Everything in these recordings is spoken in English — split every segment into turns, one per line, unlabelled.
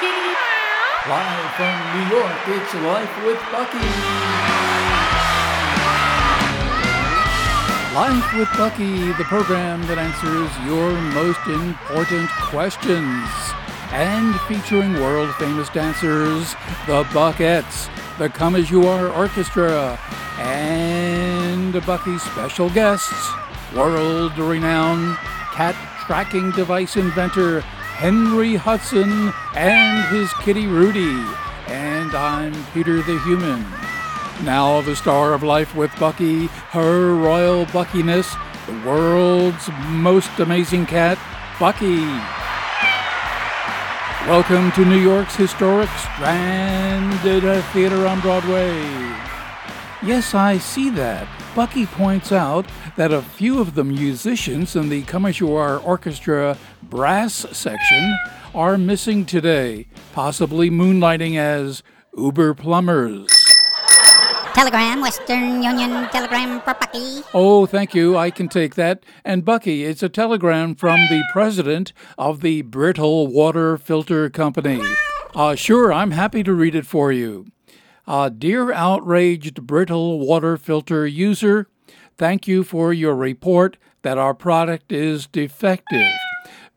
Live from New York, it's Life with Bucky. Life with Bucky, the program that answers your most important questions. And featuring world famous dancers, the Buckettes, the Come As You Are Orchestra, and Bucky's special guests, world renowned cat tracking device inventor Henry Hudson and his kitty Rudy. And I'm Peter the Human. Now, the star of Life with Bucky, her royal Buckiness, the world's most amazing cat, Bucky. Welcome to New York's historic Strand Theater on Broadway. Yes, I see that. Bucky points out that a few of the musicians in the Come As You Are Orchestra brass section are missing today, possibly moonlighting as Uber plumbers.
Telegram, Western Union telegram for Bucky.
Oh, thank you. I can take that. And Bucky, it's a telegram from the president of the Brittle Water Filter Company. Uh, sure, I'm happy to read it for you. Uh, dear outraged brittle water filter user, thank you for your report that our product is defective.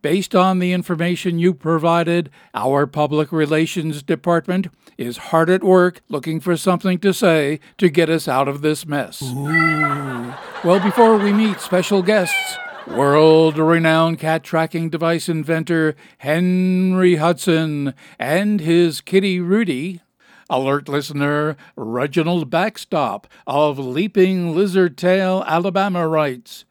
Based on the information you provided, our public relations department is hard at work looking for something to say to get us out of this mess. Ooh. Well, before we meet special guests, world renowned cat tracking device inventor Henry Hudson and his kitty Rudy, Alert listener Reginald Backstop of Leaping Lizard Tail, Alabama writes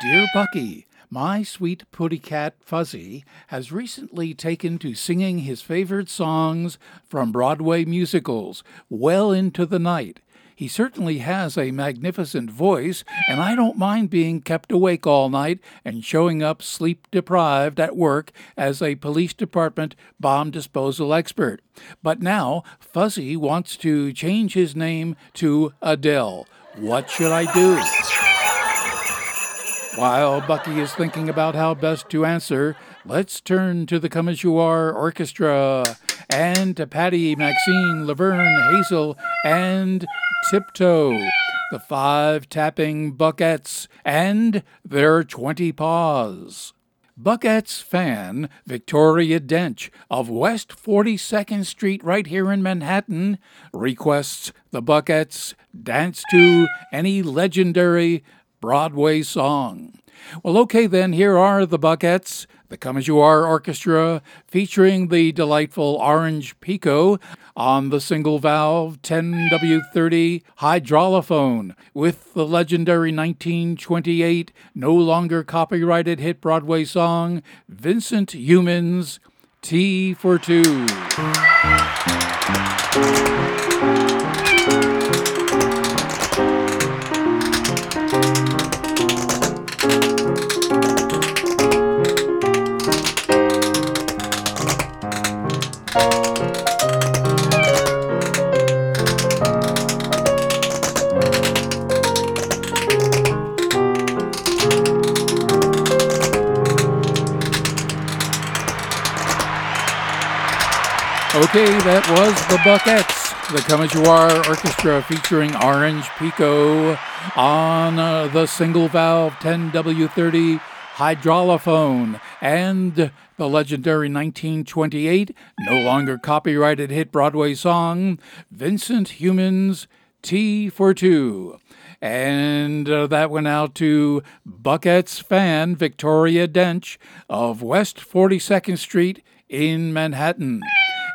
Dear Bucky, my sweet putty cat Fuzzy has recently taken to singing his favorite songs from Broadway musicals well into the night. He certainly has a magnificent voice, and I don't mind being kept awake all night and showing up sleep deprived at work as a police department bomb disposal expert. But now, Fuzzy wants to change his name to Adele. What should I do? While Bucky is thinking about how best to answer, let's turn to the Come As You Are Orchestra and to Patty, Maxine, Laverne, Hazel, and Tiptoe, the five tapping buckettes, and their 20 paws. Buckettes fan Victoria Dench of West 42nd Street, right here in Manhattan, requests the Buckettes dance to any legendary Broadway song. Well, okay, then, here are the Buckettes, the Come As You Are Orchestra, featuring the delightful Orange Pekoe on the single valve 10W30 hydraulophone with the legendary 1928 no longer copyrighted hit Broadway song Vincent Youmans' Tea for Two. Okay, that was the Buckettes, the Come As You Are Orchestra featuring Orange Pekoe on uh, the single valve 10W30 hydraulophone and the legendary 1928, no longer copyrighted hit Broadway song, Vincent Youmans' Tea for Two. And uh, that went out to Buckettes fan Victoria Dench of West 42nd Street in Manhattan.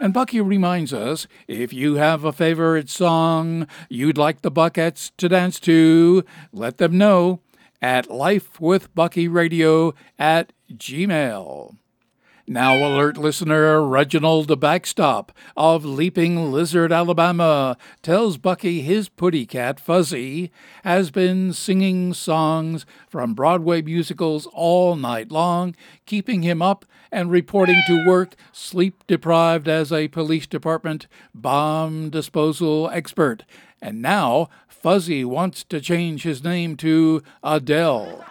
And Bucky reminds us if you have a favorite song you'd like the Buckettes to dance to, let them know at lifewithbuckyradio at gmail. Now, alert listener Reginald the Backstop of Leaping Lizard, Alabama, tells Bucky his putty cat, Fuzzy, has been singing songs from Broadway musicals all night long, keeping him up and reporting to work sleep deprived as a police department bomb disposal expert. And now, Fuzzy wants to change his name to Adele.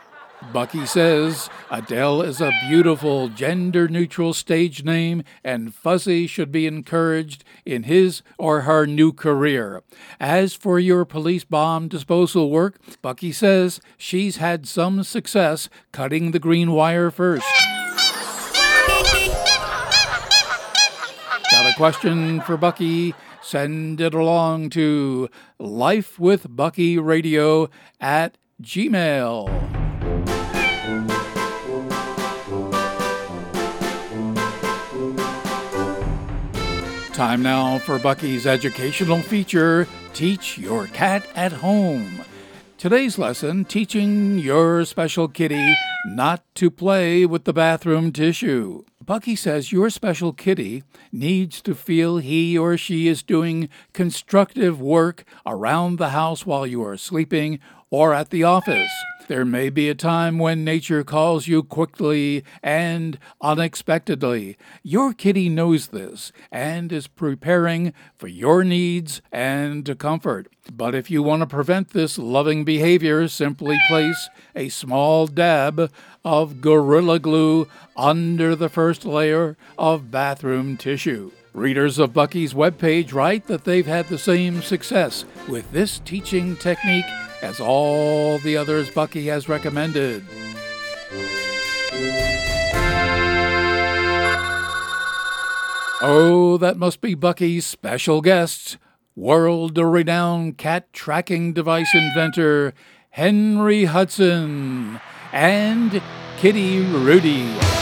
Bucky says Adele is a beautiful gender neutral stage name and Fuzzy should be encouraged in his or her new career. As for your police bomb disposal work, Bucky says she's had some success cutting the green wire first. Got a question for Bucky? Send it along to lifewithbuckyradio at gmail. Time now for Bucky's educational feature Teach Your Cat at Home. Today's lesson teaching your special kitty not to play with the bathroom tissue. Bucky says your special kitty needs to feel he or she is doing constructive work around the house while you are sleeping or at the office. There may be a time when nature calls you quickly and unexpectedly. Your kitty knows this and is preparing for your needs and comfort. But if you want to prevent this loving behavior, simply place a small dab of Gorilla Glue under the first layer of bathroom tissue. Readers of Bucky's webpage write that they've had the same success with this teaching technique as all the others Bucky has recommended. Oh, that must be Bucky's special guest, world renowned cat tracking device inventor Henry Hudson and Kitty Rudy.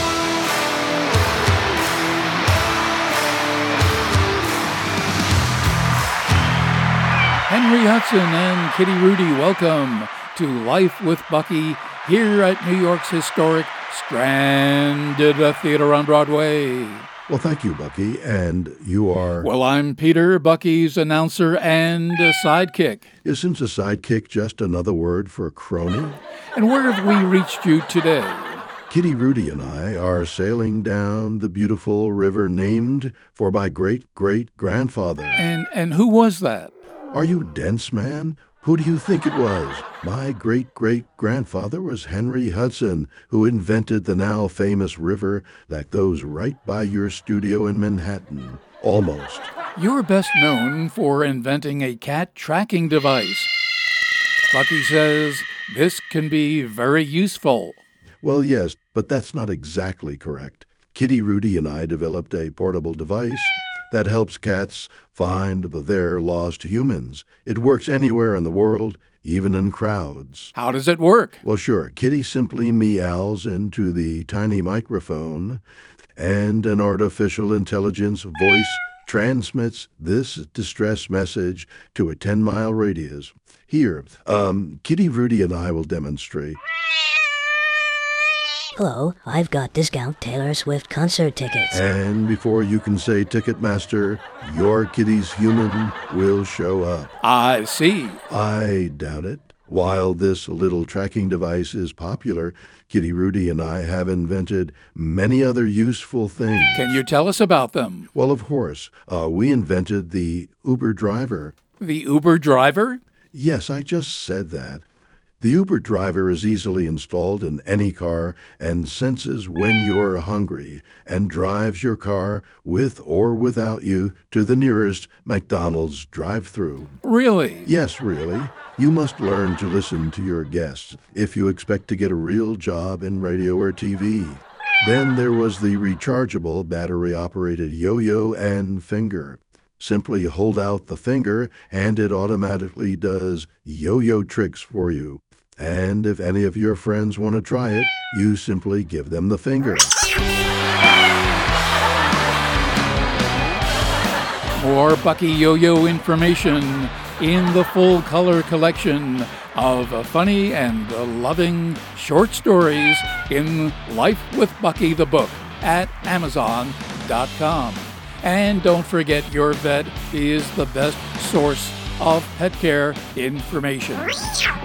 Henry Hudson and Kitty Rudy, welcome to Life with Bucky here at New York's historic Stranded Theater on Broadway.
Well, thank you, Bucky. And you are.
Well, I'm Peter, Bucky's announcer and sidekick.
Isn't a sidekick just another word for crony?
And where have we reached you today?
Kitty Rudy and I are sailing down the beautiful river named for my great great grandfather.
And and who was that?
Are you dense, man? Who do you think it was? My great great grandfather was Henry Hudson, who invented the now famous river that goes right by your studio in Manhattan. Almost.
You're best known for inventing a cat tracking device. Bucky says this can be very useful.
Well, yes, but that's not exactly correct. Kitty Rudy and I developed a portable device that helps cats find their lost humans. It works anywhere in the world, even in crowds.
How does it work?
Well, sure. Kitty simply meows into the tiny microphone, and an artificial intelligence voice transmits this distress message to a 10 mile radius. Here, um, Kitty, Rudy, and I will demonstrate.
Hello, I've got discount Taylor Swift concert tickets.
And before you can say Ticketmaster, your kitty's human will show up.
I see.
I doubt it. While this little tracking device is popular, Kitty Rudy and I have invented many other useful things.
Can you tell us about them?
Well, of course. Uh, we invented the Uber driver.
The Uber driver?
Yes, I just said that. The Uber driver is easily installed in any car and senses when you're hungry and drives your car with or without you to the nearest McDonald's drive through.
Really?
Yes, really. You must learn to listen to your guests if you expect to get a real job in radio or TV. Then there was the rechargeable battery operated yo yo and finger. Simply hold out the finger and it automatically does yo yo tricks for you. And if any of your friends want to try it, you simply give them the finger.
More Bucky Yo Yo information in the full color collection of funny and loving short stories in Life with Bucky the Book at Amazon.com. And don't forget, your vet is the best source of pet care information.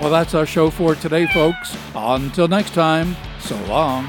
Well, that's our show for today, folks. Until next time, so long.